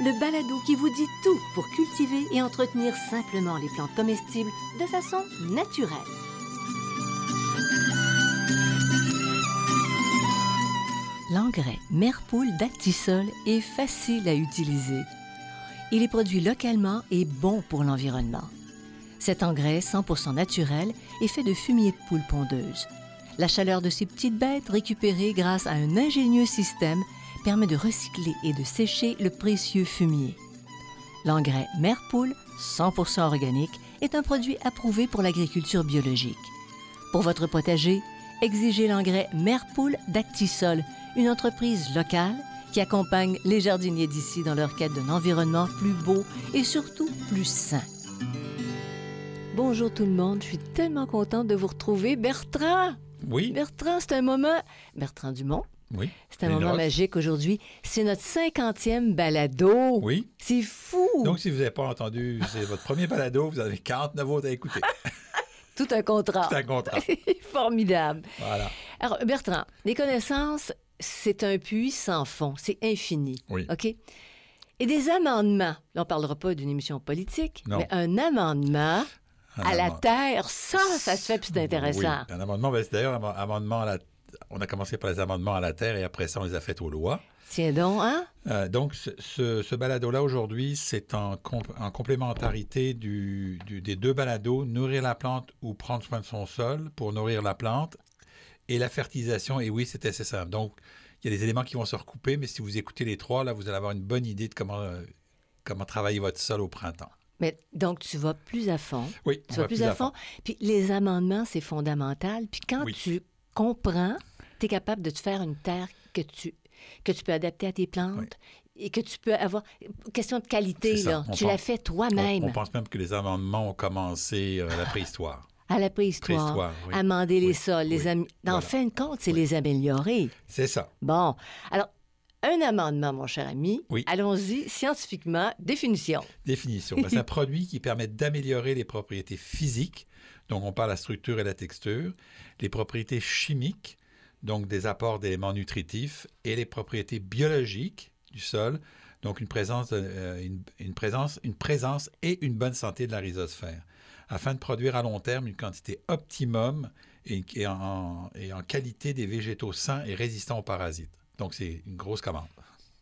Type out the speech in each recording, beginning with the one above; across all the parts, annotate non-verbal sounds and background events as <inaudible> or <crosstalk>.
le balado qui vous dit tout pour cultiver et entretenir simplement les plantes comestibles de façon naturelle. L'engrais Merpoule d'Actisol est facile à utiliser. Il est produit localement et bon pour l'environnement. Cet engrais 100% naturel est fait de fumier de poule pondeuse. La chaleur de ces petites bêtes récupérée grâce à un ingénieux système permet de recycler et de sécher le précieux fumier. L'engrais Merpoule 100% organique est un produit approuvé pour l'agriculture biologique. Pour votre potager, exigez l'engrais Merpoule d'Actisol, une entreprise locale qui accompagne les jardiniers d'ici dans leur quête d'un environnement plus beau et surtout plus sain. Bonjour tout le monde, je suis tellement contente de vous retrouver. Bertrand! Oui, Bertrand, c'est un moment... Bertrand Dumont, oui. c'est un moment magique aujourd'hui. C'est notre cinquantième balado. Oui. C'est fou! Donc, si vous n'avez pas entendu, c'est votre premier balado, vous avez 49 autres à écouter. <laughs> Tout un contrat. C'est un contrat. <laughs> Formidable. Voilà. Alors, Bertrand, les connaissances, c'est un puits sans fond. C'est infini. Oui. OK? Et des amendements. Là, on ne parlera pas d'une émission politique, Non. mais un amendement Un à la terre, ça, ça se fait, puis c'est intéressant. Oui, un amendement. ben, c'est d'ailleurs un amendement à la... On a commencé par les amendements à la terre et après ça, on les a fait aux lois. Tiens donc, hein? Euh, donc, ce, ce, ce balado-là, aujourd'hui, c'est en, en complémentarité du, du- des deux balados, nourrir la plante ou prendre soin de son sol pour nourrir la plante, et la fertilisation. Et oui, c'est assez simple. Donc, il y a des éléments qui vont se recouper, mais si vous écoutez les trois, là, vous allez avoir une bonne idée de comment, euh, comment travailler votre sol au printemps. Mais donc, tu vas plus à fond. Oui, Tu vas va plus à fond. Puis les amendements, c'est fondamental. Puis quand Oui. tu comprends, tu es capable de te faire une terre que tu, que tu peux adapter à tes plantes et que tu peux avoir. Question de qualité, là. On Tu l'as fait toi-même on pense même que les amendements ont commencé euh, à la préhistoire. à la préhistoire. Préhistoire, oui. Amender les Oui, sols, les oui. am- En Voilà. fin de compte, c'est les améliorer. C'est ça. Bon. Alors, un amendement, mon cher ami. Oui. Allons-y, scientifiquement, définition. Définition. Ben, c'est un produit qui permet d'améliorer les propriétés physiques, donc on parle la structure et la texture, les propriétés chimiques, donc des apports d'éléments nutritifs, et les propriétés biologiques du sol, donc une présence, euh, une, présence, une présence et une bonne santé de la rhizosphère, afin de produire à long terme une quantité optimum et en, et en qualité des végétaux sains et résistants aux parasites. Donc c'est une grosse commande.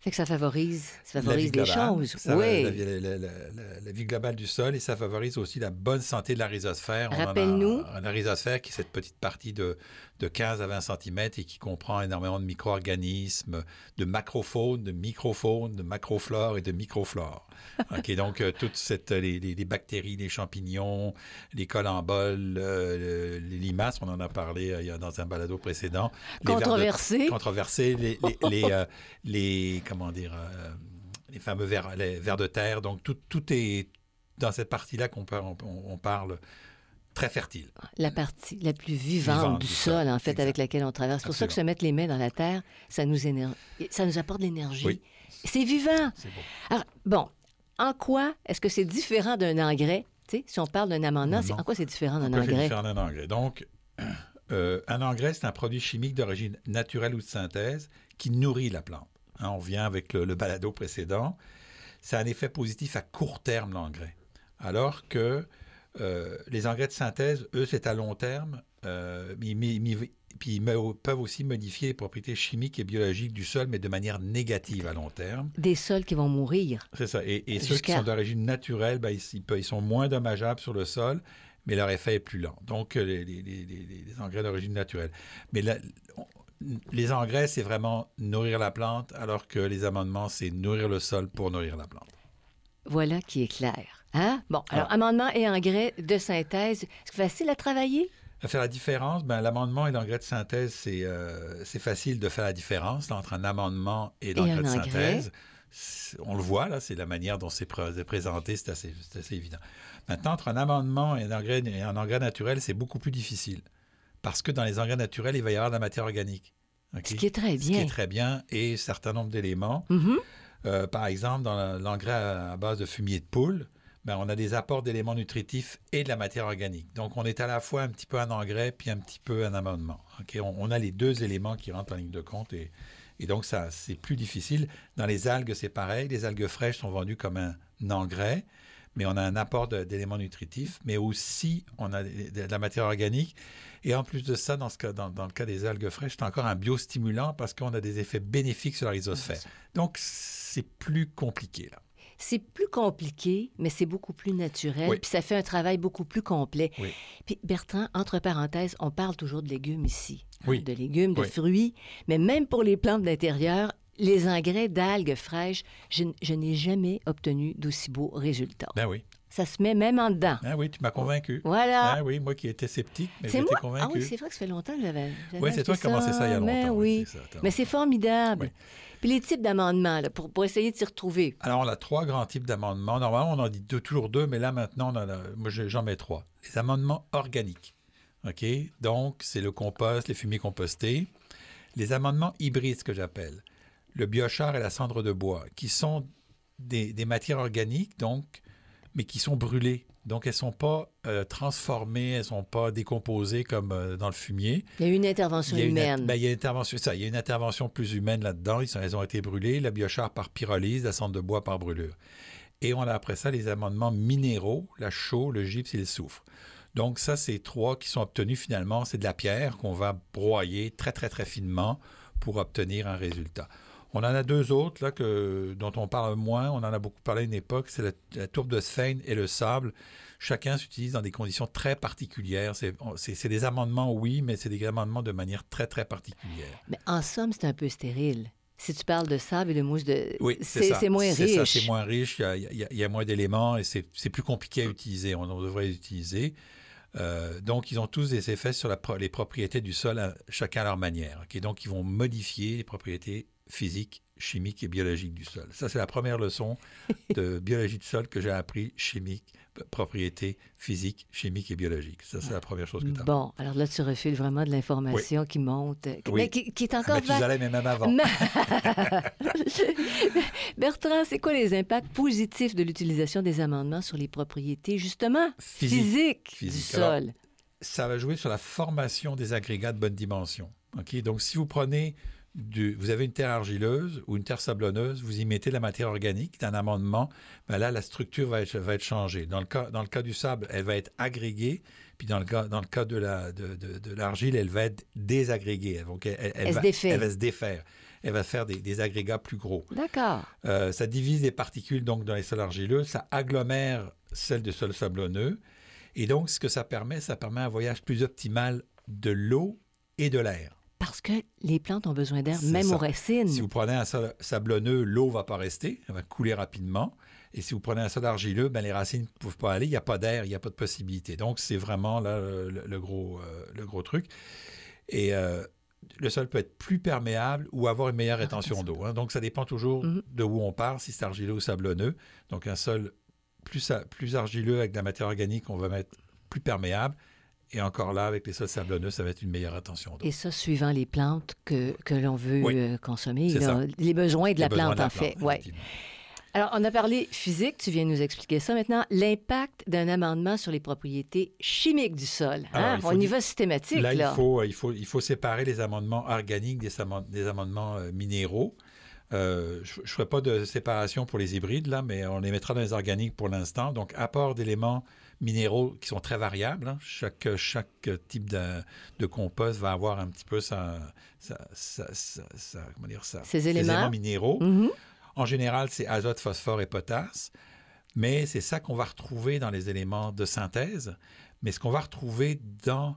Fait que ça favorise, ça favorise globale, choses. ça oui. La, la- la- vie globale du sol et ça favorise aussi la bonne santé de la rhizosphère. Rappelle-nous. La rhizosphère qui est cette petite partie de, de 15 à 20 cm et qui comprend énormément de micro-organismes, de macrophones, de microphones, de macroflore et de microflore. <laughs> OK, donc euh, toutes cette, les, les- les bactéries, les champignons, les colamboles, euh, le- les limaces, on en a parlé euh, dans un balado précédent. De- Controversé. controversé, les, euh, les- comment dire, euh, les fameux vers, les vers de terre. Donc tout, tout est dans cette partie-là qu'on on, on parle très fertile. La partie la plus vivante, Vivante du sol, sol, en fait, exact. avec laquelle on traverse. C'est pour ça que se mettre les mains dans la terre, ça nous, éner- ça nous apporte de l'énergie. Oui. C'est vivant. Alors, bon, en quoi est-ce que c'est différent d'un engrais? Tu sais, si on parle d'un amendement, en quoi c'est différent d'un Pourquoi c'est engrais? différent d'un engrais? Donc, euh, un engrais, c'est un produit chimique d'origine naturelle ou de synthèse qui nourrit la plante. Hein, on vient avec le, le balado précédent. Ça a un effet positif à court terme, l'engrais. Alors que euh, les engrais de synthèse, eux, c'est à long terme. euh, mais- puis ils peuvent aussi modifier les propriétés chimiques et biologiques du sol, mais de manière négative à long terme. Des sols qui vont mourir. C'est ça. Et, et ceux qui sont d'origine naturelle, ben, ils, ils ils sont moins dommageables sur le sol, mais leur effet est plus lent. Donc, euh, les, les- les- les- les engrais d'origine naturelle. Mais on- les engrais, c'est vraiment nourrir la plante, alors que les amendements, c'est nourrir le sol pour nourrir la plante. Voilà qui est clair. Hein? Bon, alors, Ah. amendement et engrais de synthèse, c'est facile à travailler? À faire la différence, ben, l'amendement et l'engrais de synthèse, c'est euh, c'est facile de faire la différence là, entre un amendement et l'engrais de synthèse. on le voit, là, c'est la manière dont c'est présenté, c'est assez, évident. Maintenant, entre un amendement et un engrais, et un engrais naturel, c'est beaucoup plus difficile. Parce que dans les engrais naturels, il va y avoir de la matière organique. Ce qui est très bien. Ce qui est très bien et un certain nombre d'éléments. Mm-hmm. Euh, par exemple, dans l'engrais à base de fumier de poule, ben, on a des apports d'éléments nutritifs et de la matière organique. Donc, on est à la fois un petit peu un engrais puis un petit peu un amendement. On, a les deux éléments qui rentrent en ligne de compte et, et donc ça, c'est plus difficile. Dans les algues, c'est pareil. Les algues fraîches sont vendues comme un engrais, mais on a un apport d'éléments nutritifs, mais aussi on a de, la matière organique. Et en plus de ça, dans, ce cas, dans, dans le cas des algues fraîches, c'est encore un biostimulant parce qu'on a des effets bénéfiques sur la rhizosphère. Donc, c'est plus compliqué là. C'est plus compliqué, mais c'est beaucoup plus naturel. Puis ça fait un travail beaucoup plus complet. Puis Bertrand, entre parenthèses, on parle toujours de légumes ici. Hein, oui. de légumes, de fruits. Mais même pour les plantes d'intérieur, les engrais d'algues fraîches, je, n'ai jamais obtenu d'aussi beaux résultats. Ben oui. Ça se met même en dedans. Ah oui, tu m'as convaincu. Voilà. Ah oui, moi qui étais sceptique, mais j'étais convaincu. Ah oui, c'est vrai que ça fait longtemps que j'avais. Oui, c'est toi qui as commencé ça il y a longtemps. oui. mais c'est formidable. Puis les types d'amendements, pour, pour, essayer de s'y retrouver. Alors, on a trois grands types d'amendements. Normalement, on en dit toujours deux, mais là, maintenant, on a, moi, j'en mets trois. Les amendements organiques. OK? Donc, c'est le compost, les fumiers compostés. Les amendements hybrides, ce que j'appelle. Le biochar et la cendre de bois, qui sont des, des matières organiques, donc, mais qui sont brûlées. Donc, elles ne sont pas euh, transformées, elles ne sont pas décomposées comme euh, dans le fumier. Il y a une intervention humaine. Ben, il y a une intervention, ça, il y a une intervention plus humaine là-dedans. Elles ont été brûlées, la biochar par pyrolyse, la cendre de bois par brûlure. Et on a après ça les amendements minéraux, la chaux, le gypse et le soufre. Donc, ça, c'est trois qui sont obtenus finalement. C'est de la pierre qu'on va broyer très, très, très finement pour obtenir un résultat. On en a deux autres là, que, dont on parle moins. On en a beaucoup parlé à une époque. C'est la, tourbe de Sphène et le sable. Chacun s'utilise dans des conditions très particulières. C'est des amendements, oui, mais c'est des amendements de manière très, très particulière. Mais en somme, c'est un peu stérile. Si tu parles de sable et de mousse de... Oui, c'est moins riche. C'est moins riche, il y a, moins d'éléments et c'est plus compliqué à utiliser. On devrait les utiliser. Euh, donc, ils ont tous des effets sur les propriétés du sol, chacun à leur manière. Donc, ils vont modifier les propriétés physiques, chimiques et biologiques du sol. Ça, c'est la première leçon de <laughs> biologie du sol que j'ai appris, chimique, propriétés physiques, chimiques et biologiques. Ça, c'est la première chose que tu as. Bon, alors là, tu refiles vraiment de l'information qui monte, mais qui, est ah, encore... Mais tu allais même avant. <laughs> Bertrand, c'est quoi les impacts positifs de l'utilisation des amendements sur les propriétés, justement, physiques, du sol? ça va jouer sur la formation des agrégats de bonne dimension. OK? Donc, si vous prenez vous avez une terre argileuse ou une terre sablonneuse, vous y mettez la matière organique d'un amendement, ben là, la structure va être, va être changée. Dans le, cas, dans le cas du sable, elle va être agrégée, puis dans le cas, dans le cas de, la, de, de, l'argile, elle va être désagrégée. Donc, elle, elle, va, se elle, va, se défaire. Elle va faire des, des agrégats plus gros. D'accord. Euh, ça divise les particules donc dans les sols argileux, ça agglomère celles de sols sablonneux. Et donc, ce que ça permet, ça permet un voyage plus optimal de l'eau et de l'air. Parce que les plantes ont besoin d'air, même aux racines. Si vous prenez un sol sablonneux, l'eau ne va pas rester, elle va couler rapidement. Et si vous prenez un sol argileux, ben, les racines ne peuvent pas aller, il n'y a pas d'air, il n'y a pas de possibilité. Donc, c'est vraiment là le, gros, euh, le gros truc. Et euh, le sol peut être plus perméable ou avoir une meilleure rétention d'eau. Hein. Donc, ça dépend toujours mm-hmm. de où on part, si c'est argileux ou sablonneux. Donc, un sol plus, plus argileux avec de la matière organique, on va mettre plus perméable. Et encore là, avec les sols sablonneux, ça va être une meilleure attention Et ça, suivant les plantes que, que l'on veut euh, consommer, les besoins de la plante, en fait. Ouais. Alors, on a parlé physique, tu viens nous expliquer ça maintenant. L'impact d'un amendement sur les propriétés chimiques du sol. Hein? on y va systématique. Là, Il, faut, il, faut, il faut séparer les amendements organiques des, des amendements euh, minéraux. Euh, je ne ferai pas de séparation pour les hybrides, là, mais on les mettra dans les organiques pour l'instant. Donc, apport d'éléments minéraux qui sont très variables. Hein. Chaque, chaque type de, de, compost va avoir un petit peu sa, comment dire, ça, ces éléments, minéraux. Mm-hmm. En général, c'est azote, phosphore et potasse. Mais c'est ça qu'on va retrouver dans les éléments de synthèse. Mais ce qu'on va retrouver dans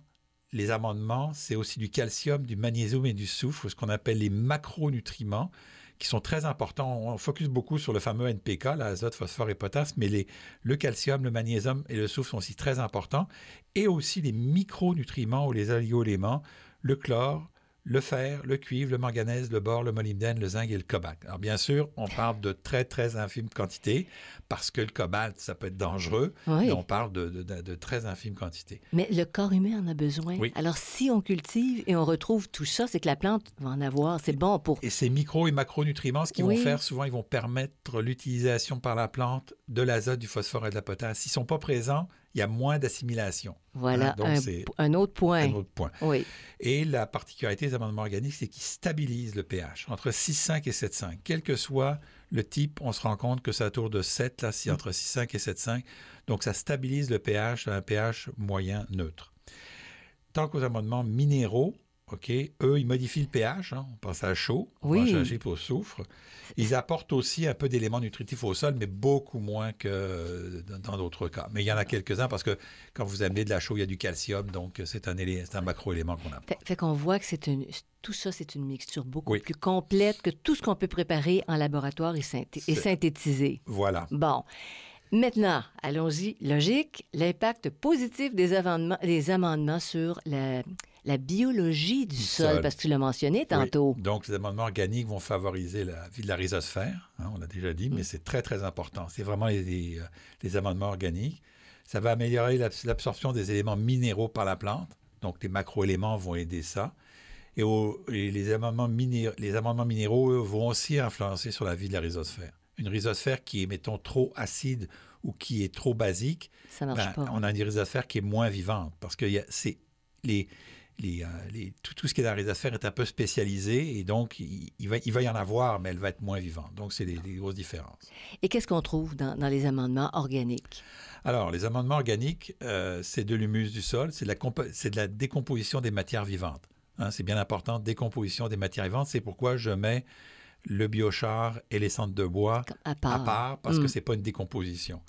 les amendements, c'est aussi du calcium, du magnésium et du soufre, ce qu'on appelle les macronutriments, qui sont très importants. On focus beaucoup sur le fameux NPK, l'azote, phosphore et potasse, mais les, le calcium, le magnésium et le soufre sont aussi très importants. Et aussi les micronutriments ou les oligo-éléments, le chlore, le fer, le cuivre, le manganèse, le bore, le molybdène, le zinc et le cobalt. Alors bien sûr, on parle de très très infimes quantités parce que le cobalt, ça peut être dangereux, Oui. mais on parle de, de- de- de très infimes quantités. Mais le corps humain en a besoin. Oui. Alors, si on cultive et on retrouve tout ça, c'est que la plante va en avoir. C'est bon pour. Et ces micro et macronutriments, ce qu'ils Oui. vont faire, souvent, ils vont permettre l'utilisation par la plante de l'azote, du phosphore et de la potasse. S'ils ne sont pas présents, il y a moins d'assimilation. Voilà Hein, donc un, c'est un autre point. Un autre point. Oui. Et la particularité des amendements organiques, c'est qu'ils stabilisent le pH entre 6,5 et 7,5. Quel que soit le type, on se rend compte que ça tourne de 7, là, si entre 6,5 et 7,5. Donc, ça stabilise le pH à un pH moyen neutre. Tant qu'aux amendements minéraux, OK, eux, ils modifient le pH. hein. on pense à chaud, on Oui. à G au soufre. Ils apportent aussi un peu d'éléments nutritifs au sol, mais beaucoup moins que dans- d'autres cas. Mais il y en a quelques-uns parce que quand vous amenez de la chaux, il y a du calcium, donc c'est un, un macro-élément qu'on apporte. Fait, fait qu'on voit que c'est une, tout ça, c'est une mixture beaucoup Oui. plus complète que tout ce qu'on peut préparer en laboratoire et, synthé- et C'est- synthétiser. Voilà. Bon. Maintenant, allons-y. Logique, l'impact positif des amendements, des amendements sur la, la biologie du, Du sol, sol. parce que tu l'as mentionné tantôt. Oui. Donc, les amendements organiques vont favoriser la vie de la rhizosphère, hein, on l'a déjà dit, Mm. mais c'est très, très important. C'est vraiment les, les, euh, les amendements organiques. Ça va améliorer l'abs- l'absorption des éléments minéraux par la plante. Donc, les macroéléments vont aider ça. Et, au- et les, amendements miné- les amendements minéraux, eux, vont aussi influencer sur la vie de la rhizosphère. Une rhizosphère qui est, mettons, trop acide ou qui est trop basique, Ça marche ben, pas. on a une rhizosphère qui est moins vivante parce que c'est les, les, euh, les- tout, tout ce qui est dans la rhizosphère est un peu spécialisé et donc il, il va, il va y en avoir, mais elle va être moins vivante. Donc c'est des, des grosses différences. Et qu'est-ce qu'on trouve dans, dans les amendements organiques? Alors les amendements organiques, euh, c'est de l'humus du sol, c'est de, la de décomposition des matières vivantes. Hein, c'est bien important, décomposition des matières vivantes. C'est pourquoi je mets le biochar et les cendres de bois À part. à part parce Mm. que c'est pas une décomposition.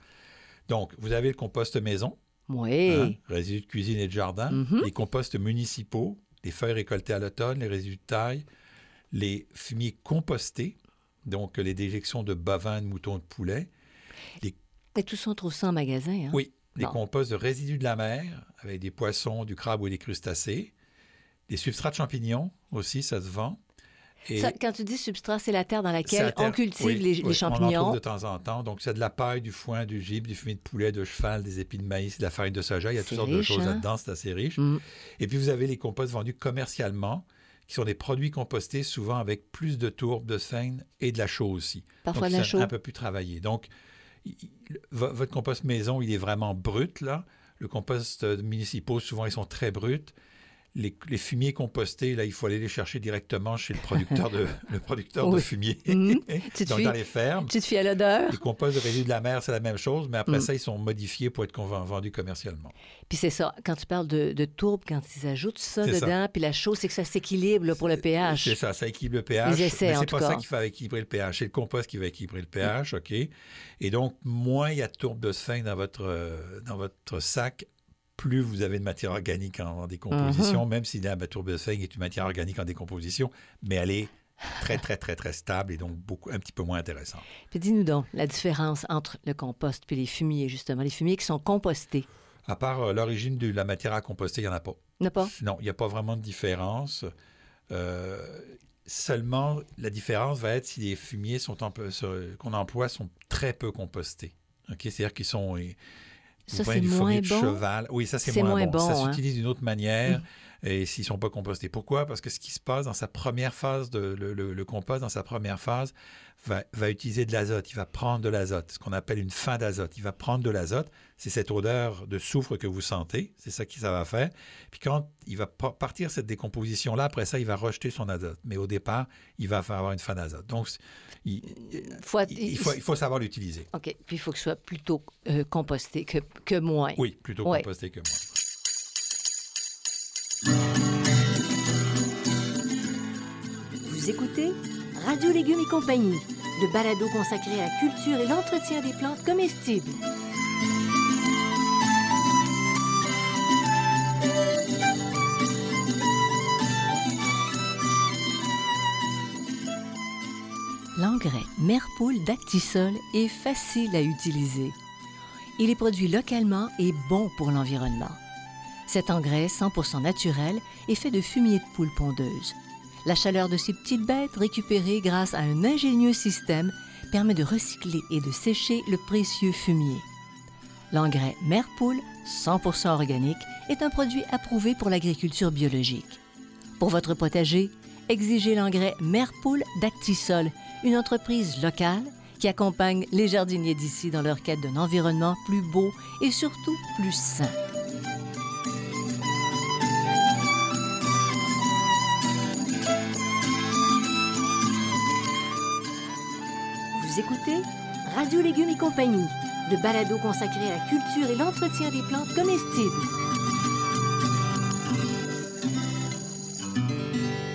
Donc vous avez le compost maison. Oui. Hein, résidus de cuisine et de jardin, Mhm. les composts municipaux, les feuilles récoltées à l'automne, les résidus de taille, les fumiers compostés, donc les déjections de bovins, de moutons, de poulets, Et tout ça, on trouve ça en magasin. Hein? oui, les Bon. composts de résidus de la mer, avec des poissons, du crabe ou des crustacés, les substrats de champignons aussi, ça se vend. Et Ça, quand tu dis substrat, c'est la terre dans laquelle la terre- on cultive oui, les, les oui, On en champignons. trouve de temps en temps. Donc, c'est de la paille, du foin, du gibbe, du fumier de poulet, de cheval, des épis de maïs, de la farine de soja. Il y a toutes sortes de choses hein? là-dedans. C'est assez riche. Mm. Et puis, vous avez les composts vendus commercialement, qui sont des produits compostés souvent avec plus de tourbe, de sphène et de la chaux aussi. Parfois Donc, de la chaux. un peu plus travaillé. Donc, il- votre compost maison, il est vraiment brut, là. Le compost euh, municipaux, souvent, ils sont très bruts. Les, les fumiers compostés, là, il faut aller les chercher directement chez le producteur de, <laughs> le producteur de Oui. fumier. <laughs> <laughs> Te Donc, fies- dans les fermes. Tu te fies à l'odeur. Les composts de résidus de la mer, c'est la même chose, mais après Mm. ça, ils sont modifiés pour être vendus commercialement. Puis c'est ça, quand tu parles de, de tourbe, quand ils ajoutent ça dedans, puis la chose, c'est que ça s'équilibre pour le pH. C'est ça, ça équilibre le pH. Ils essaient, mais c'est pas cas. ça qui va équilibrer le pH. C'est le compost qui va équilibrer le pH, OK? Et donc, moins il y a de tourbe de sphinx dans votre, euh, dans votre sac, plus vous avez de matière organique en, en décomposition, Mhm. même si la sphinx est une matière organique en décomposition, mais elle est très, très, très, très stable et donc beaucoup, un petit peu moins intéressante. Puis dis-nous donc, la différence entre le compost puis les fumiers, justement, les fumiers qui sont compostés. À part euh, l'origine de la matière à composter, il n'y en a pas. N'a pas? Non, il n'y a pas vraiment de différence. Euh, seulement, la différence va être si les fumiers qu'on emploie sont très peu compostés. Ok, C'est-à-dire qu'ils sont. Ça, c'est moins bon? cheval. Oui, ça, c'est moins, moins bon. Ça hein? s'utilise d'une autre manière et s'ils ne sont pas compostés. Pourquoi? Parce que ce qui se passe dans sa première phase, de, le, le- le compost, dans sa première phase, va, va utiliser de l'azote. Il va prendre de l'azote, ce qu'on appelle une fin d'azote. Il va prendre de l'azote. C'est cette odeur de soufre que vous sentez. C'est ça qui ça va faire. Puis quand il va pa- partir cette décomposition-là, après ça, il va rejeter son azote. Mais au départ, il va avoir une fin d'azote. Donc, il, Faut- il- il faut, il faut savoir l'utiliser. OK. Puis il faut que ce soit plutôt euh, composté que, que moins. Oui, plutôt Ouais. composté que moi. Vous écoutez Radio Légumes et compagnie, le balado consacré à la culture et l'entretien des plantes comestibles. L'engrais Merpoule d'Actisol est facile à utiliser. Il est produit localement et bon pour l'environnement. Cet engrais 100% naturel est fait de fumier de poule pondeuse. La chaleur de ces petites bêtes, récupérée grâce à un ingénieux système, permet de recycler et de sécher le précieux fumier. L'engrais Mère Poule, 100% organique, est un produit approuvé pour l'agriculture biologique. Pour votre potager, exigez l'engrais Mère Poule d'Actisol, une entreprise locale qui accompagne les jardiniers d'ici dans leur quête d'un environnement plus beau et surtout plus sain. Vous écoutez Radio Légumes et compagnie, le balado consacré à la culture et l'entretien des plantes comestibles.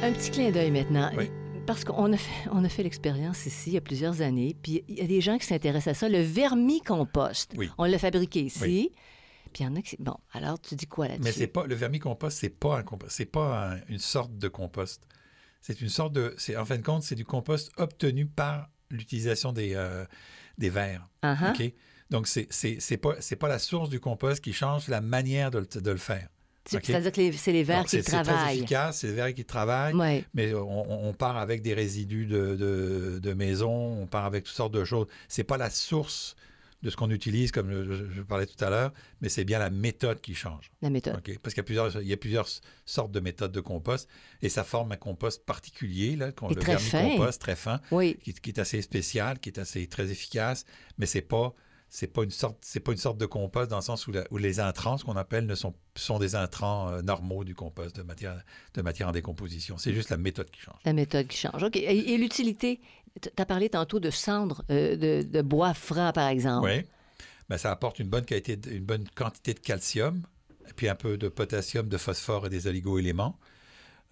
Un petit clin d'œil maintenant. Oui. Parce qu'on a fait, on a fait l'expérience ici il y a plusieurs années, puis il y a des gens qui s'intéressent à ça, le vermicompost. Oui. On l'a fabriqué ici. Oui. Puis il y en a qui. Bon, alors tu dis quoi là-dessus? Mais c'est pas le vermicompost, c'est pas un compost, c'est pas un- une sorte de compost. C'est une sorte de, c'est en fin de compte, c'est du compost obtenu par l'utilisation des euh, des vers. Uh-huh. Donc c'est c'est pas pas la source du compost qui change la manière de, le- de le faire. C'est-à-dire que c'est les Alors, qui c'est- C'est très travaillent. efficace, c'est les vers qui travaillent. Mais on, on part avec des résidus de, de, de maison, on part avec toutes sortes de choses. C'est pas la source de ce qu'on utilise, comme je, je parlais tout à l'heure, mais c'est bien la méthode qui change. La méthode. Parce qu'il y a, plusieurs, il y a plusieurs sortes de méthodes de compost et ça forme un compost particulier, là, qu'on- le très fin. compost très fin, Oui. qui, qui est assez spécial, qui est assez très efficace, mais c'est pas c'est pas une sorte c'est pas une sorte de compost dans le sens où, la- où les intrants, ce qu'on appelle, ne sont sont des intrants euh, normaux du compost de matière de matière en décomposition. C'est juste la méthode qui change. La méthode qui change. OK. Et, et l'utilité, tu as parlé tantôt de cendres euh, de, bois franc, par exemple. Oui. Ben, ça apporte une bonne, qualité, une bonne quantité de calcium, puis un peu de potassium, de phosphore et des oligo-éléments.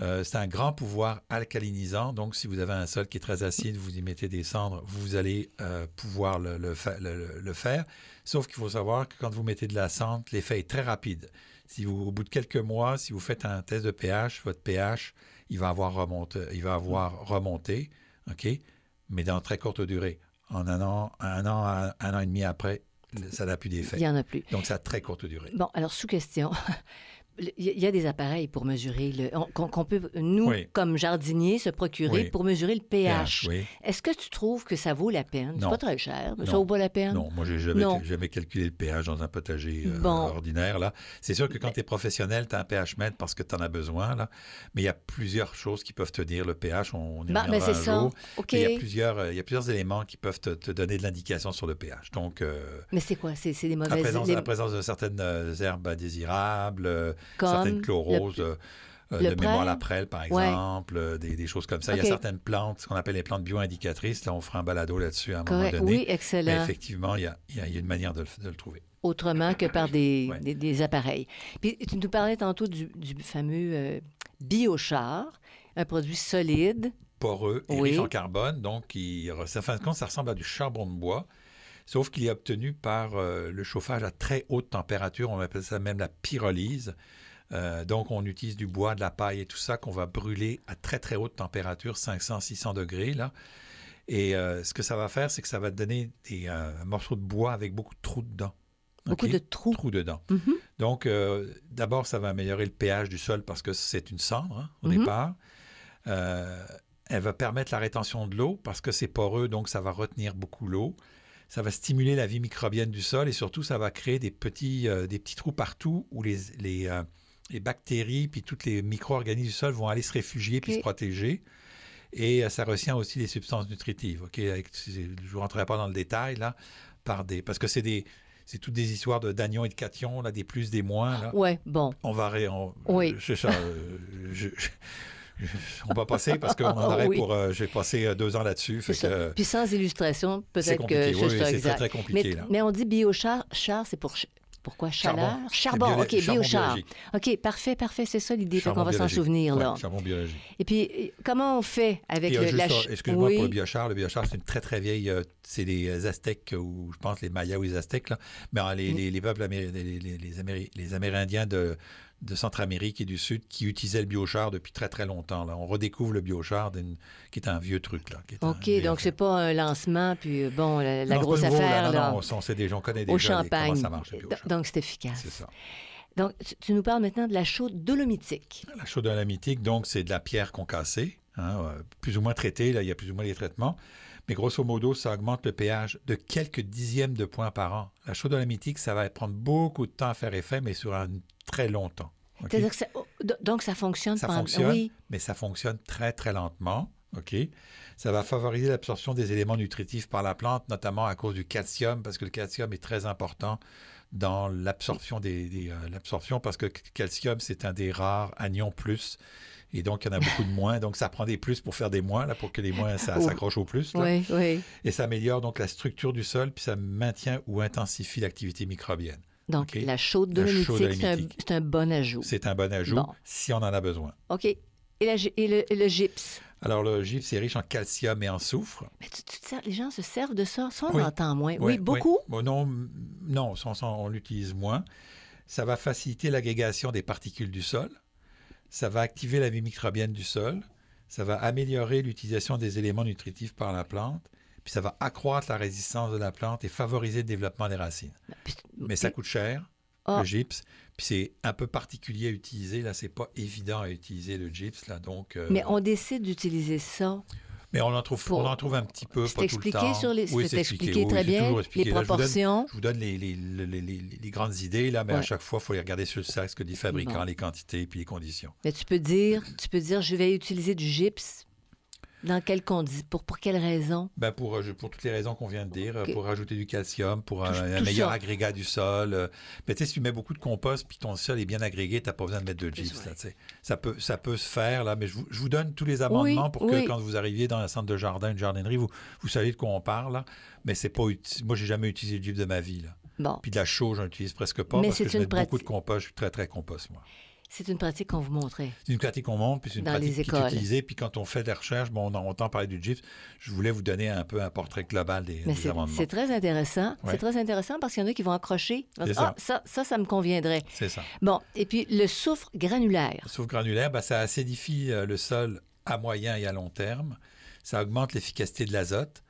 Euh, c'est un grand pouvoir alcalinisant. Donc, si vous avez un sol qui est très acide, vous y mettez des cendres, vous allez euh, pouvoir le- le faire. Sauf qu'il faut savoir que quand vous mettez de la cendre, l'effet est très rapide. Si vous, au bout de quelques mois, si vous faites un test de pH, votre pH, il va avoir remonté, il va avoir remonté, OK? Mais dans très courte durée. En un an, un an, un an et demi après, ça n'a plus d'effet. Il n'y en a plus. Donc, ça a très courte durée. Bon, alors, sous question. <laughs> Il y a- des appareils pour mesurer, le, on- qu'on peut, nous, Oui. comme jardiniers, se procurer Oui. pour mesurer le pH. oui. Est-ce que tu trouves que ça vaut la peine? C'est pas très cher, mais ça vaut pas la peine? Non, moi, j'ai jamais, jamais calculé le pH dans un potager euh, Bon. ordinaire. Là. C'est sûr que quand tu es professionnel, tu as un pH mètre parce que tu en as besoin. Là. Mais il y a plusieurs choses qui peuvent te dire le pH. On y reviendra c'est un ça. jour. Il y, a plusieurs, euh, il y a plusieurs éléments qui peuvent te, te donner de l'indication sur le pH. Donc, euh, Mais c'est quoi? C'est c'est des la, mauvaises... présence, les- la présence de certaines herbes indésirables, comme certaines le- chloroses, euh, euh, le de mémoire à la prêle. par Ouais. exemple, euh, des, des choses comme ça. Il y a certaines plantes, ce qu'on appelle les plantes bio-indicatrices. Là, on fera un balado là-dessus à un moment Correct. donné. Oui, Mais excellent. effectivement, il y a, il y a- il y a une manière de le, de le trouver. Autrement que par des, <laughs> Ouais. des, des appareils. Puis tu nous parlais tantôt du, du fameux euh, biochar, un produit solide. Poreux et Oui. riche en carbone, donc il, ça, fin de compte, ça ressemble à du charbon de bois, sauf qu'il est obtenu par euh, le chauffage à très haute température. On appelle ça même la pyrolyse. Euh, donc, on utilise du bois, de la paille et tout ça qu'on va brûler à très très haute température, 500-600 degrés là. Et euh, ce que ça va faire, c'est que ça va donner des euh, morceaux de bois avec beaucoup de trous dedans. Beaucoup de trous. trous dedans. Mhm. Donc, d'abord, ça va améliorer le pH du sol parce que c'est une cendre hein, au Mhm. départ. Elle va permettre la rétention de l'eau parce que c'est poreux, donc ça va retenir beaucoup l'eau. Ça va stimuler la vie microbienne du sol et surtout, ça va créer des petits, euh, des petits trous partout où les, les, euh, les bactéries puis tous les micro-organismes du sol vont aller se réfugier puis se protéger. Et euh, ça retient aussi les substances nutritives. OK? Avec- je ne rentrerai pas dans le détail, là, par des, parce que c'est des, c'est toutes des histoires de d'anions et de cations, là, des plus, des moins. Là. Ouais, bon. On va ré- on- Oui. ça, je- on va passer parce qu'on en aurait <laughs> Oui. pour. euh, J'ai passé euh, deux ans là-dessus. Euh, Puis sans illustration, peut-être que Oui, c'est très, très compliqué. Mais, là. mais on dit biochar, char, c'est pour pourquoi chaleur? Charbon. Charbon, OK, biochar. OK, parfait, parfait, c'est ça l'idée, qu'on va s'en souvenir, là. Charbon biologique. Et puis, comment on fait avec euh, le, la... Excuse-moi oui. pour le biochar. Le biochar, c'est une très, très vieille. euh, c'est les Aztèques, ou je pense les Mayas ou les Aztèques. Là. Mais les, Mm. les, les peuples améri- les Améri- les Amérindiens de, de Centra-Amérique et du Sud qui utilisaient le biochar depuis très, très longtemps. Là. On redécouvre le biochar, qui est un vieux truc. Là, qui est un OK, vieux donc c'est pas un lancement, puis euh, bon, la, la Non, c'est grosse nouveau, affaire, là. là, Non, non, on sait déjà, on connaît au déjà les- champagne. comment ça marche, le biochar. Donc, c'est efficace. C'est ça. Donc, tu, tu nous parles maintenant de la chaude dolomitique. La chaude dolomitique, donc, c'est de la pierre concassée, hein, euh, plus ou moins traitée. Là, il y a plus ou moins les traitements. Mais grosso modo, ça augmente le pH de quelques dixièmes de points par an. La chaude dolomitique, ça va prendre beaucoup de temps à faire effet, mais sur un très long temps. OK? C'est-à-dire que ça- oh, do- donc, ça fonctionne Ça pendant- fonctionne, Oui. mais ça fonctionne très, très lentement. OK? Ça va favoriser l'absorption des éléments nutritifs par la plante, notamment à cause du calcium, parce que le calcium est très important dans l'absorption des, des, euh, l'absorption parce que le calcium, c'est un des rares anions plus. Et donc, il y en a beaucoup de <laughs> moins. Donc, ça prend des plus pour faire des moins, là, pour que les moins, ça s'accroche au plus. là. Oui, oui. Et ça améliore donc la structure du sol, puis ça maintient ou intensifie l'activité microbienne. Donc, la chaude La dolomitique, c'est un, bon ajout. C'est un bon ajout Bon. si on en a besoin. OK. Et, la gi- et le, et le gypse? Alors, le gypse, c'est riche en calcium et en soufre. Mais tu- tu te les gens se servent de ça. Ça, on Oui. entend moins. Oui, Oui, beaucoup? Bon, non, non, on l'utilise moins. Ça va faciliter l'agrégation des particules du sol. Ça va activer la vie microbienne du sol. Ça va améliorer l'utilisation des éléments nutritifs par la plante. Puis ça va accroître la résistance de la plante et favoriser le développement des racines. Puis- Mais ça coûte cher, Ah. le gypse. Puis c'est un peu particulier à utiliser. Là, c'est pas évident à utiliser le gypse. Là, donc, euh, Mais on décide d'utiliser ça. mais on en trouve, pour- on en trouve un petit peu, C'est pas tout le expliqué temps. sur les. Oui, c'est expliqué très oui, bien. expliqué. Les Là, je vous donne- proportions. Je vous donne les, grandes idées, là, mais à chaque fois, il faut les regarder sur le sac, ce que dit le fabricant, Bon. les quantités puis les conditions. Mais tu peux dire, tu peux dire, je vais utiliser du gypse. Dans quelles conditions? Pour, pour quelle raison? Ben pour, euh, pour toutes les raisons qu'on vient de dire, pour rajouter du calcium, pour Tout- un tout meilleur ça. agrégat du sol. euh, mais tu sais, si tu mets beaucoup de compost puis ton sol est bien agrégé, tu n'as pas besoin de mettre de gypse. Là, ça, peut, ça peut se faire, là, mais je vous, je vous donne tous les amendements Oui, pour que oui. quand vous arriviez dans un centre de jardin, une jardinerie, vous, vous savez de quoi on parle. Là, mais c'est pas moi, j'ai jamais utilisé le gypse de ma vie. Là. Bon, Puis de la chaux, j'en utilise presque pas Mais parce que c'est je mets beaucoup pratique- de compost. Je suis très, très compost, moi. C'est une pratique qu'on vous montrait. C'est une pratique qu'on monte, puis c'est une Dans pratique les qui est écoles. utilisée. Puis quand on fait des recherches, bon, on entend parler du gypse. Je voulais vous donner un peu un portrait global des, Mais des c'est amendements. c'est très intéressant. Ouais. C'est très intéressant parce qu'il y en a qui vont accrocher. Ah, ça, ça, ça me conviendrait. C'est ça. Bon, et puis le soufre granulaire. Le soufre granulaire, ben, ça acidifie euh, le sol à moyen et à long terme. Ça augmente l'efficacité de l'azote.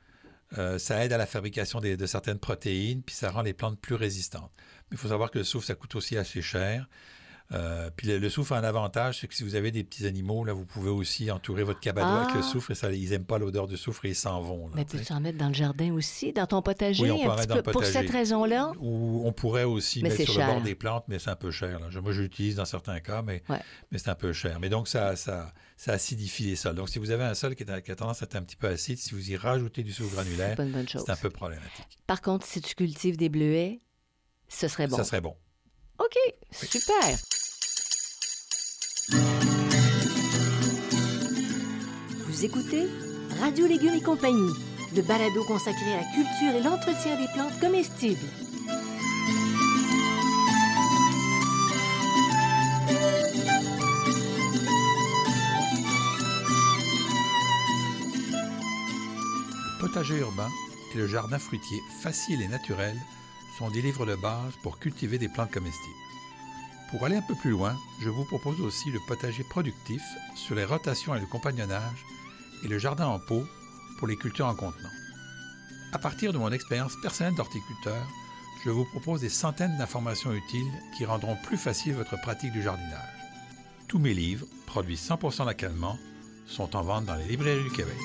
Euh, ça aide à la fabrication des- de certaines protéines, puis ça rend les plantes plus résistantes. Mais il faut savoir que le soufre, ça coûte aussi assez cher. Euh, puis le, le soufre a un avantage, c'est que si vous avez des petits animaux, là, vous pouvez aussi entourer votre cabanon Ah. avec le soufre et ça, ils n'aiment pas l'odeur du soufre et ils s'en vont. là, Mais peux-tu en mettre dans le jardin aussi, dans ton potager? Oui, on un petit dans le peu? Pour potager. cette raison-là? Ou on pourrait aussi Mais mettre sur le bord des plantes, mais c'est un peu cher. là. Moi, je l'utilise dans certains cas, mais, Ouais. mais c'est un peu cher. Mais donc, ça, ça, ça acidifie les sols. Donc, si vous avez un sol qui, est qui a tendance à être un petit peu acide, si vous y rajoutez du soufre granulaire, c'est un peu problématique. Par contre, si tu cultives des bleuets, ce serait bon. Ça serait bon. OK, super. Vous écoutez Radio Légumes et compagnie, le balado consacré à la culture et l'entretien des plantes comestibles. Le potager urbain et le jardin fruitier facile et naturel sont des livres de base pour cultiver des plantes comestibles. Pour aller un peu plus loin, je vous propose aussi le potager productif sur les rotations et le compagnonnage et le jardin en pot pour les cultures en contenant. À partir de mon expérience personnelle d'horticulteur, je vous propose des centaines d'informations utiles qui rendront plus facile votre pratique du jardinage. Tous mes livres, produits 100% localement, sont en vente dans les librairies du Québec.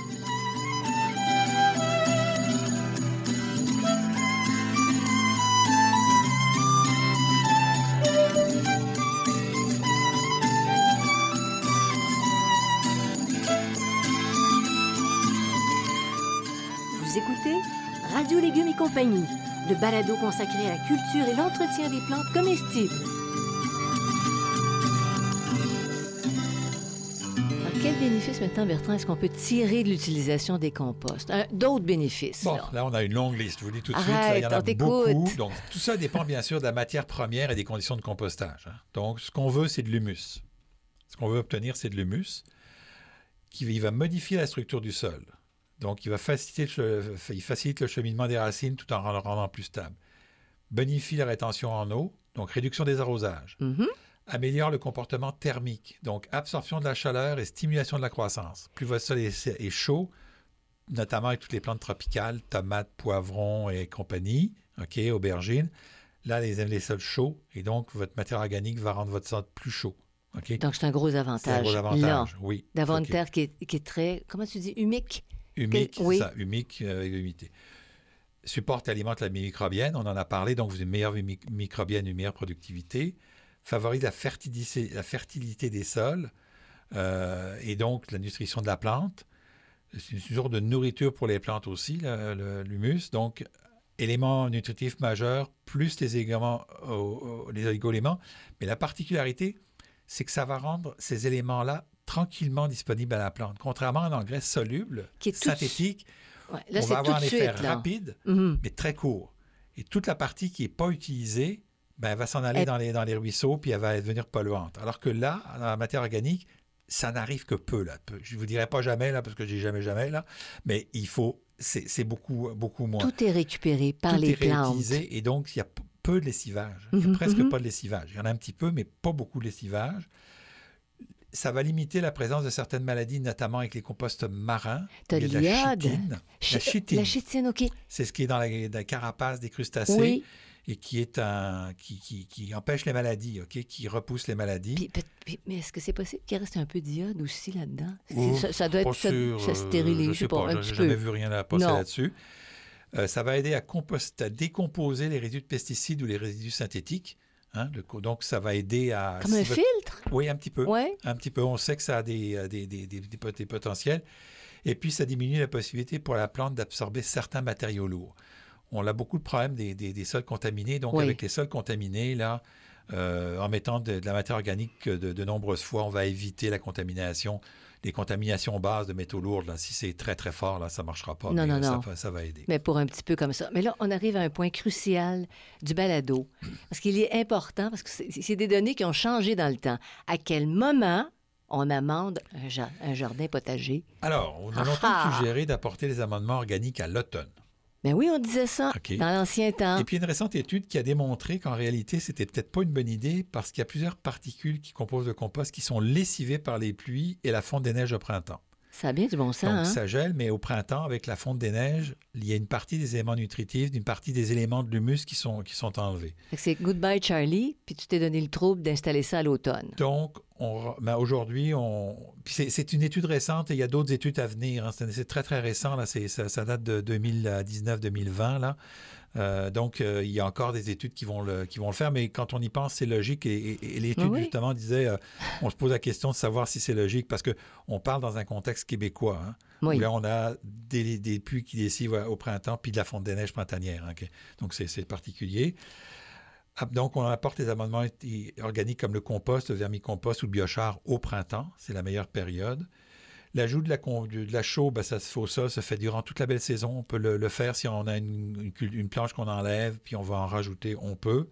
Radio Légumes et compagnie, le balado consacré à la culture et l'entretien des plantes comestibles. Alors, quel bénéfice maintenant, Bertrand, est-ce qu'on peut tirer de l'utilisation des composts? Euh, D'autres bénéfices. Bon, là. là, on a une longue liste. Je vous dis tout de suite, là, il y en a beaucoup. Donc, tout ça dépend bien sûr de la matière première et des conditions de compostage. hein. Donc, ce qu'on veut, c'est de l'humus. Ce qu'on veut obtenir, c'est de l'humus qui il va modifier la structure du sol. Donc, il va faciliter le, che- il facilite le cheminement des racines tout en le rendant plus stable. Bonifie la rétention en eau, donc réduction des arrosages. Mhm. Améliore le comportement thermique, donc absorption de la chaleur et stimulation de la croissance. Plus votre sol est, est chaud, notamment avec toutes les plantes tropicales, tomates, poivrons et compagnie, OK, aubergines, Là, les les sols chauds et donc votre matière organique va rendre votre sol plus chaud. Donc, c'est un gros C'est un avantage. gros Là, avantage, oui. d'avoir OK. une terre qui est, qui est très, comment tu dis, humique? Humique, Que- oui. ça, humique euh, avec l'humidité. Supporte alimente la microbienne, on en a parlé, donc vous avez une meilleure mi- microbienne, une meilleure productivité. Favorise la fertilité, la fertilité des sols euh, et donc la nutrition de la plante. C'est une sorte de nourriture pour les plantes aussi, l'humus. Donc, élément nutritif majeur, plus les, éléments, euh, euh, les oligo-éléments. Mais la particularité, c'est que ça va rendre ces éléments-là tranquillement disponibles à la plante. Contrairement à un engrais soluble, Qui est tout synthétique, Ouais, là, on va avoir un effet suite. Rapide, Mhm. mais très court. Et toute la partie qui n'est pas utilisée, ben, elle va s'en aller Elle- dans les, dans les ruisseaux, puis elle va devenir polluante. Alors que là, dans la matière organique, ça n'arrive que peu. Là. Je ne vous dirai pas jamais, là, parce que je dis jamais, jamais, là, mais il faut, c'est beaucoup, beaucoup moins. Tout est récupéré par Tout les est plantes. réutilisé, et donc il y a peu de lessivage. Il n'y a Mhm, presque mhm. pas de lessivage. Il y en a un petit peu, mais pas beaucoup de lessivage. Ça va limiter la présence de certaines maladies, notamment avec les composts marins. T'as Il y a de la l'iode. chitine. Chi- La chitine. La chitine, OK. C'est ce qui est dans la, la carapace des crustacés Oui. et qui est un qui, qui- qui empêche les maladies, ok, qui repousse les maladies. Puis, peut- puis- mais est-ce que c'est possible qu'il reste un peu d'iode aussi là-dedans? Oh, ça, ça doit être ça, ça euh, stérilise, je sais pas, pas, jamais vu rien à passer là-dessus. Euh, ça va aider à, compost- à décomposer les résidus de pesticides ou les résidus synthétiques. Hein, le donc, ça va aider à... Comme si un votre- filtre? Oui, un petit peu. Un petit peu. On sait que ça a des, euh, des, des- des- des pot- des potentiels. Et puis, ça diminue la possibilité pour la plante d'absorber certains matériaux lourds. On a beaucoup de problèmes des, des- des sols contaminés. Donc, Oui. avec les sols contaminés, là, euh, en mettant de, de la matière organique de, de nombreuses fois, on va éviter la contamination, les contaminations bases de métaux lourds. Là, si c'est très, très fort, là, ça ne marchera pas. Non, mais, non, euh, non. ça va aider. Mais pour un petit peu comme ça. Mais là, on arrive à un point crucial du balado. Parce qu'il est important, parce que c'est des données qui ont changé dans le temps. À quel moment on amende un, ja- un jardin potager? Alors, on a longtemps ah! suggéré d'apporter les amendements organiques à l'automne. Ben oui, on disait ça dans l'ancien temps. Et puis, une récente étude qui a démontré qu'en réalité, c'était peut-être pas une bonne idée parce qu'il y a plusieurs particules qui composent le compost qui sont lessivées par les pluies et la fonte des neiges au printemps. Ça a bien du bon sens, Donc, hein? ça gèle, mais au printemps, avec la fonte des neiges, il y a une partie des éléments nutritifs, d'une partie des éléments de l'humus qui sont, qui sont enlevés. C'est goodbye Charlie, puis tu t'es donné le trouble d'installer ça à l'automne. Donc, on, ben, aujourd'hui, on... c'est, une étude récente et il y a d'autres études à venir. hein. C'est, très, très récent. Là. Ça, ça date de 2019-2020. Là. Euh, donc, euh, il y a encore des études qui vont, le, qui vont le faire, mais quand on y pense, c'est logique. Et, et- et l'étude, oui? justement, disait, euh, on se pose la question de savoir si c'est logique, parce qu'on parle dans un contexte québécois. hein, Oui. où là, on a des, des pluies qui lessivent au printemps, puis de la fonte des neiges printanière. hein. Donc, c'est particulier. Ah, Donc, on apporte des amendements organiques comme le compost, le vermicompost ou le biochar au printemps. C'est la meilleure période. L'ajout de la, con- de la chaux, ben, ça se fait au sol, se fait durant toute la belle saison. On peut le, le faire si on a une, une cul- une planche qu'on enlève, puis on va en rajouter, on peut.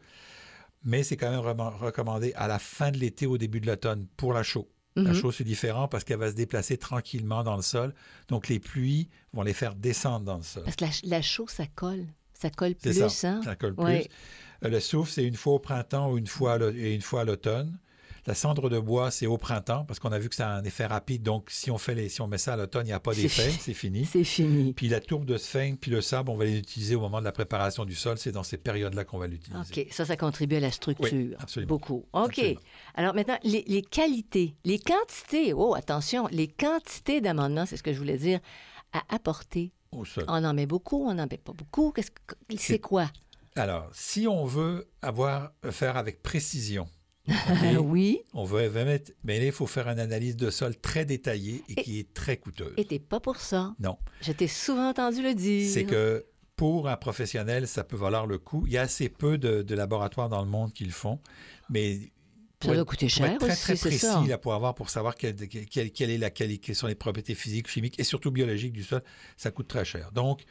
Mais c'est quand même recommandé à la fin de l'été, au début de l'automne, pour la chaux. La Mhm. chaux, c'est différent parce qu'elle va se déplacer tranquillement dans le sol. Donc, les pluies vont les faire descendre dans le sol. Parce que la, la chaux, ça colle. Ça colle plus, ça, hein? ça colle plus. Euh, Le soufre, c'est une fois au printemps ou une fois et une fois à l'automne. La cendre de bois, c'est au printemps parce qu'on a vu que ça a un effet rapide. Donc, si on, fait les, si on met ça à l'automne, il n'y a pas d'effet, c'est fini. C'est fini. Puis la tourbe de sphinx, puis le sable, on va les utiliser au moment de la préparation du sol. C'est dans ces périodes-là qu'on va l'utiliser. OK, ça, ça contribue à la structure. Oui, absolument. Beaucoup. OK. Absolument. Alors maintenant, les, les qualités, les quantités, oh, attention, les quantités d'amendements, c'est ce que je voulais dire, à apporter. Au sol. On en met beaucoup, on n'en met pas beaucoup. Qu'est-ce que- C'est quoi? Alors, si on veut avoir faire avec précision, <laughs> oui, on veut, veut mettre, mais là, il faut faire une analyse de sol très détaillée et, Et- qui est très coûteuse. et t'es pas pour ça. Non. Je t'ai souvent entendu le dire. c'est que pour un professionnel, ça peut valoir le coup. Il y a assez peu de, de laboratoires dans le monde qui le font, mais Ça doit coûter cher être très, aussi, très précis ça. là, pour avoir pour savoir quelle, quelle- quelle est la quelle, quelles sont les propriétés physiques, chimiques et surtout biologiques du sol, ça coûte très cher. Donc,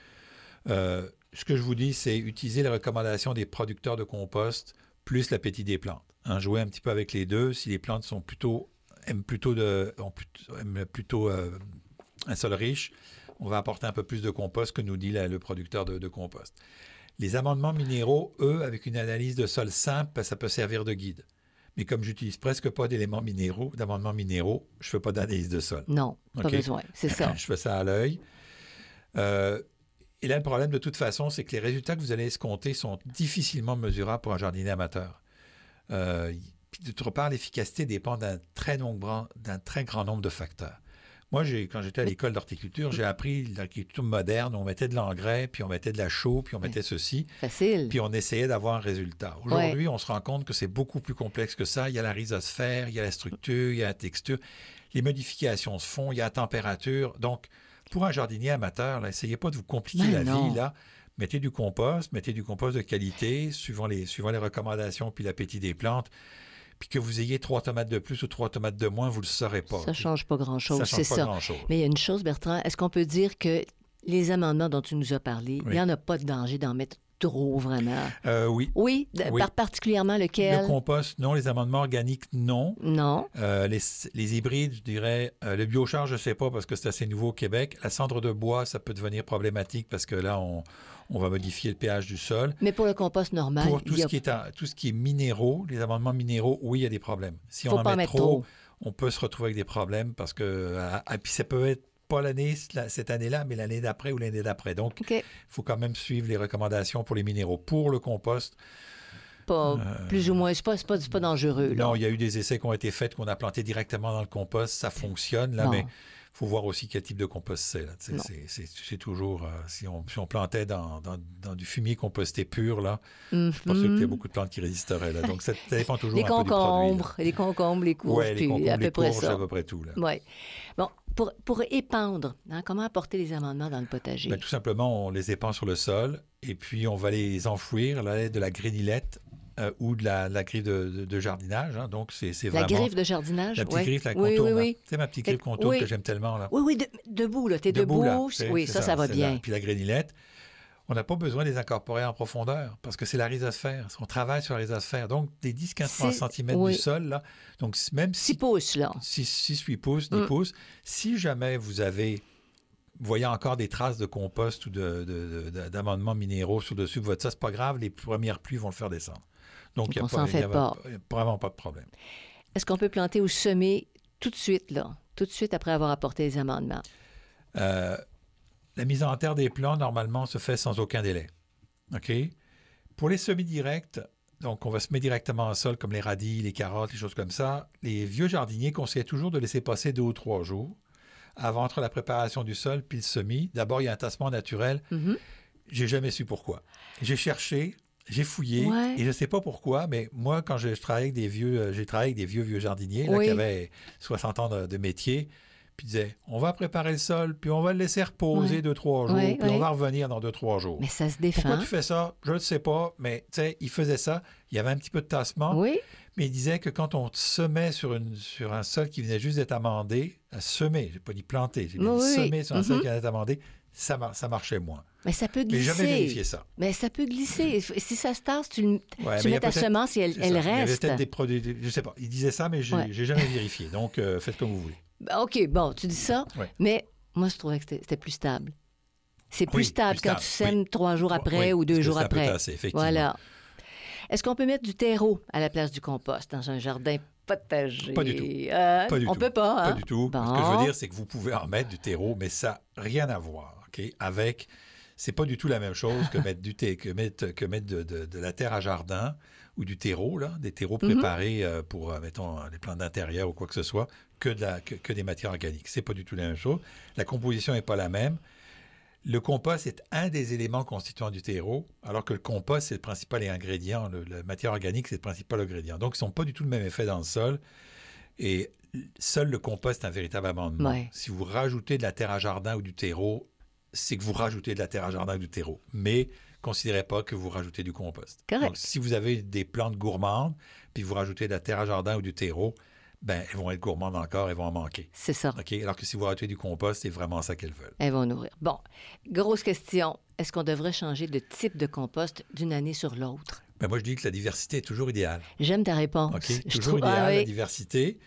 euh, ce que je vous dis, c'est utiliser les recommandations des producteurs de compost plus l'appétit des plantes. Hein, jouer un petit peu avec les deux. Si les plantes sont plutôt aiment plutôt de ont plutôt, aiment plutôt euh, un sol riche, on va apporter un peu plus de compost que nous dit la- le producteur de, de compost. Les amendements minéraux, eux, avec une analyse de sol simple, ben, ça peut servir de guide. Mais comme j'utilise presque pas d'éléments minéraux, d'amendements minéraux, je fais pas d'analyse de sol. Non, pas besoin. C'est ça. <laughs> Je fais ça à l'œil. Euh, Et là, le problème, de toute façon, c'est que les résultats que vous allez escompter sont difficilement mesurables pour un jardinier amateur. Euh, D'autre part, l'efficacité dépend d'un très, nombre, d'un très grand nombre de facteurs. Moi, quand j'étais à l'école d'horticulture, j'ai appris l'agriculture moderne. On mettait de l'engrais, puis on mettait de la chaux, puis on mettait ceci. Facile. Puis on essayait d'avoir un résultat. Aujourd'hui, on se rend compte que c'est beaucoup plus complexe que ça. Il y a la rhizosphère, il y a la structure, il y a la texture. Les modifications se font, il y a la température. Donc, pour un jardinier amateur, n'essayez pas de vous compliquer Ben la non. vie. Là. Mettez du compost, mettez du compost de qualité, suivant les, suivant les recommandations puis l'appétit des plantes. Puis que vous ayez trois tomates de plus ou trois tomates de moins, vous ne le saurez pas. Ça change pas grand-chose, Ça c'est change pas ça. grand-chose. Mais il y a une chose, Bertrand, est-ce qu'on peut dire que les amendements dont tu nous as parlé, il n'y en a pas de danger d'en mettre trop, vraiment? Euh, oui. Oui, d- Oui. par particulièrement lequel? Le compost, non. Les amendements organiques, non. Non. Euh, les, les hybrides, je dirais, euh, le biochar, je ne sais pas parce que c'est assez nouveau au Québec. La cendre de bois, ça peut devenir problématique parce que là, on, on va modifier le pH du sol. Mais pour le compost normal, Pour tout a... ce, qui est en- tout ce qui est minéraux, les amendements minéraux, oui, il y a des problèmes. Si Faut on en met mettre trop, trop. on peut se retrouver avec des problèmes parce que. ah, ah, puis ça peut être pas l'année, la- cette année-là, mais l'année d'après ou l'année d'après. Donc, il faut quand même suivre les recommandations pour les minéraux. Pour le compost, Pas plus ou moins, c'est pas, pas, dangereux. Là. Euh, non, il y a eu des essais qui ont été faits qu'on a planté directement dans le compost. Ça fonctionne, là, mais faut voir aussi quel type de compost c'est. C'est toujours. euh, si, on, si on plantait dans, dans- dans du fumier composté pur, là, Mhm. je suis pas sûr qu'il y ait beaucoup de plantes qui résisteraient. Là. Donc, ça, <laughs> dépend toujours Les un peu du produit. là. concombres, les concombres, les courges, Ouais, les concombres, à peu les près courges, ça. à peu près tout. Là. Oui. Bon, pour, pour épandre, hein, comment apporter les amendements dans le potager? Ben, tout simplement, on les épand sur le sol et puis on va les enfouir à l'aide de la grénilette euh, ou de la, la griffe de, de- de jardinage. hein. Donc, c'est c'est la vraiment... griffe de jardinage? La petite ouais. griffe, la contourne. oui, là. oui. Tu sais, ma petite griffe contourne que j'aime tellement. Là. Oui, oui, de- debout, là. T'es debout. là, oui, ça, ça, va bien. la- Puis la grénilette, on n'a pas besoin de les incorporer en profondeur parce que c'est la rhizosphère. On travaille sur la rhizosphère. Donc, des 10-15 C'est- cm oui. du sol, là. Donc, si- même 6 si pouces, là. 6-8 pouces, 10 Mm. pouces, si jamais vous avez, voyez encore des traces de compost ou de- de- de- d'amendements minéraux sur dessus de votre sol, c'est pas grave, les premières pluies vont le faire descendre. Donc, il n'y a, pas- y fait a pas. vraiment pas de problème. Est-ce qu'on peut planter ou semer tout de suite, là? Tout de suite après avoir apporté les amendements? Euh, la mise en terre des plants, normalement, se fait sans aucun délai. OK? Pour les semis directs, donc on va semer directement en sol, comme les radis, les carottes, les choses comme ça. Les vieux jardiniers conseillent toujours de laisser passer deux ou trois jours avant entre la préparation du sol puis le semis. D'abord, il y a un tassement naturel. Mhm. J'ai jamais su pourquoi. J'ai cherché, j'ai fouillé, Ouais. et je ne sais pas pourquoi, mais moi, quand je, je travaillais avec des vieux, euh, j'ai travaillé avec des vieux, vieux jardiniers là, Oui. qui avaient 60 ans de, de métier, puis disaient, on va préparer le sol, puis on va le laisser reposer Ouais. deux, trois jours, Ouais, puis on va revenir dans deux, trois jours. Mais ça se Pourquoi défend. tu fais ça? Je ne sais pas, mais tu sais, il faisait ça. Il y avait un petit peu de tassement, Oui, mais il disait que quand on semait sur, une, sur un sol qui venait juste d'être amendé, à semer, j'ai pas dit planter, j'ai dit Oui, semer sur un sol Mhm. qui venait d'être amendé, ça, mar- ça marchait moins. mais ça peut Mais j'ai glisser. jamais vérifié ça. Mais ça peut glisser. Si ça se tasse, tu, Ouais, tu mets ta semence et elle, ça. Il y avait reste. peut-être des produits, je sais pas. Il disait ça, mais j'ai Ouais. jamais vérifié. Donc, euh, faites comme vous voulez. Ben, OK, bon, tu dis ça, Ouais. mais moi, je trouvais que c'était plus stable. C'est plus Oui, stable plus quand stable, tu sèmes trois jours après Oui, ou deux jours après. tasser, effectivement. Voilà. Est-ce qu'on peut mettre du terreau à la place du compost dans un jardin potager? Pas du tout. Euh, Pas du on tout. peut pas, Pas hein? du tout. Bon. Ce que je veux dire, c'est que vous pouvez en mettre du terreau, mais ça n'a rien à voir ok, avec. C'est pas du tout la même chose que mettre, du thé, que mettre, que mettre de, de- de la terre à jardin ou du terreau, là, des terreaux Mhm. préparés euh, pour, euh, mettons, les plantes d'intérieur ou quoi que ce soit, que, de la, que, que des matières organiques. C'est pas du tout la même chose. La composition n'est pas la même. Le compost est un des éléments constituants du terreau, alors que le compost, c'est le principal ingrédient. Le- la matière organique, c'est le principal ingrédient. Donc, ils n'ont pas du tout le même effet dans le sol. Et seul le compost est un véritable amendement. Ouais. Si vous rajoutez de la terre à jardin ou du terreau, c'est que vous rajoutez de la terre à jardin ou du terreau. Mais considérez pas que vous rajoutez du compost. Correct. Donc, si vous avez des plantes gourmandes, puis vous rajoutez de la terre à jardin ou du terreau, ben, elles vont être gourmandes encore, elles vont en manquer. C'est ça. OK? Alors que si vous rajoutez du compost, c'est vraiment ça qu'elles veulent. Elles vont nourrir. Bon, grosse question. Est-ce qu'on devrait changer de type de compost d'une année sur l'autre? Ben, moi, je dis que la diversité est toujours idéale. J'aime ta réponse. OK? Je Toujours trouve- idéal, ah la diversité.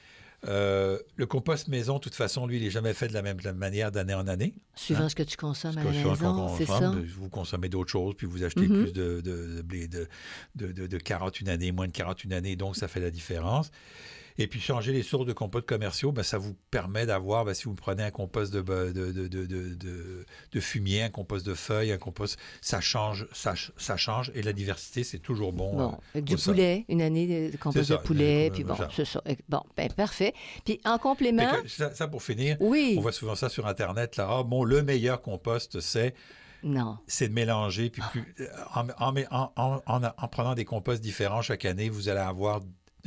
Euh, le compost maison, de toute façon, lui, il n'est jamais fait de la même, de la même manière d'année en année. Suivant Hein? ce que tu consommes à la maison, c'est ça? Vous consommez d'autres choses, puis vous achetez Mhm. plus de, de, de, de- de carottes une année, moins de carottes une année, donc ça fait la différence. Et puis changer les sources de compost commerciaux, ben, ça vous permet d'avoir, ben, si vous prenez un compost de, de, de, de, de fumier, un compost de feuilles, un compost, ça change, ça, ça change. Et la diversité, c'est toujours bon. bon avec du poulet, une année de compost de poulet, puis bon, c'est ça. Bon, ben, parfait. Puis en complément... Ça, pour finir, oui. on voit souvent ça sur Internet, là, ah, bon, le meilleur compost, c'est... Non. C'est de mélanger. Puis plus, en, en, en, en, prenant des composts différents chaque année, vous allez avoir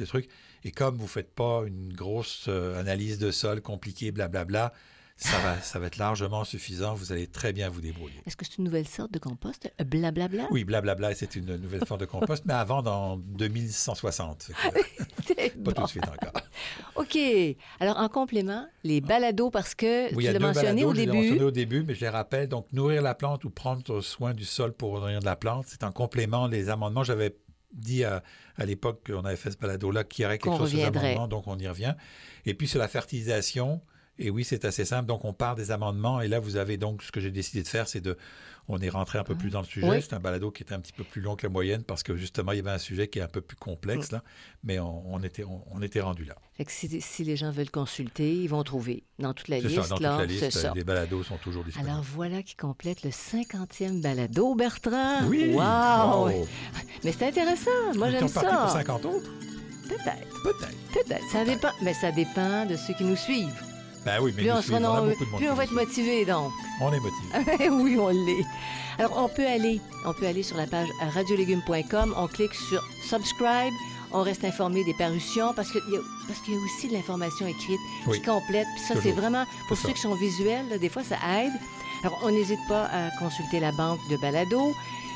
des trucs. Et comme vous ne faites pas une grosse euh, analyse de sol compliquée, blablabla, ça va, ça va être largement suffisant. Vous allez très bien vous débrouiller. Est-ce que c'est une nouvelle sorte de compost? Blablabla? Oui, blablabla, c'est une nouvelle sorte de compost, mais avant, dans 2160. <laughs> pas tout de suite encore. <laughs> OK. Alors, en complément, les balados, parce que tu l'as mentionné au début. mentionné au début, mais je les rappelle. Donc, nourrir la plante ou prendre soin du sol pour nourrir de la plante, c'est en complément les amendements. J'avais dit à, l'époque qu'on avait fait ce balado-là qu'il y aurait quelque chose sur les amendements, donc on y revient. Et puis, sur la fertilisation, et oui, c'est assez simple. Donc, on part des amendements. Et là, vous avez donc, ce que j'ai décidé de faire, c'est de. On est rentré un peu plus dans le sujet. C'est un balado qui était un petit peu plus long que la moyenne parce que justement, il y avait un sujet qui est un peu plus complexe, là. Mais on, était, on, était rendu là. Fait que si, les gens veulent consulter, ils vont trouver dans toute la liste. Ça, dans toute la liste, les balados sont toujours disponibles. Alors, voilà qui complète le 50e balado, Bertrand. Oui! Wow! Mais c'est intéressant. Moi, j'aime ça. pour 50 autres? Peut-être. Peut-être. Peut-être. Ça dépend. Mais ça dépend de ceux qui nous suivent. Ben oui, mais plus, on, sera plus on va être motivé, donc. On est motivé. <laughs> oui, on l'est. Alors, on peut aller, on peut aller sur la page radiolégumes.com, on clique sur Subscribe, on reste informé des parutions parce qu'il y, a, parce qu'il y a aussi de l'information écrite qui complète. Puis ça, c'est vraiment, pour ceux qui sont visuels, des fois, ça aide. Alors, on n'hésite pas à consulter la banque de balado.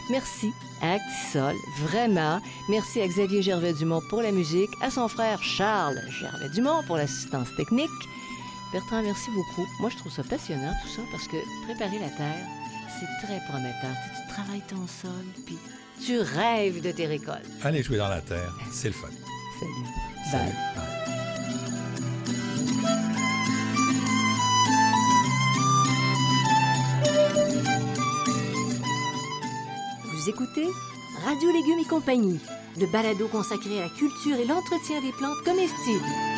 Merci à Actisol, vraiment. Merci à Xavier Gervais-Dumont pour la musique, à son frère Charles Gervais-Dumont pour l'assistance technique. Bertrand, merci beaucoup. Moi, je trouve ça passionnant, tout ça, parce que préparer la terre, c'est très prometteur. Tu, travailles ton sol, puis tu rêves de tes récoltes. Allez jouer dans la terre, c'est le fun. Salut. Salut. Vous écoutez Radio Légumes et compagnie, le balado consacré à la culture et l'entretien des plantes comestibles.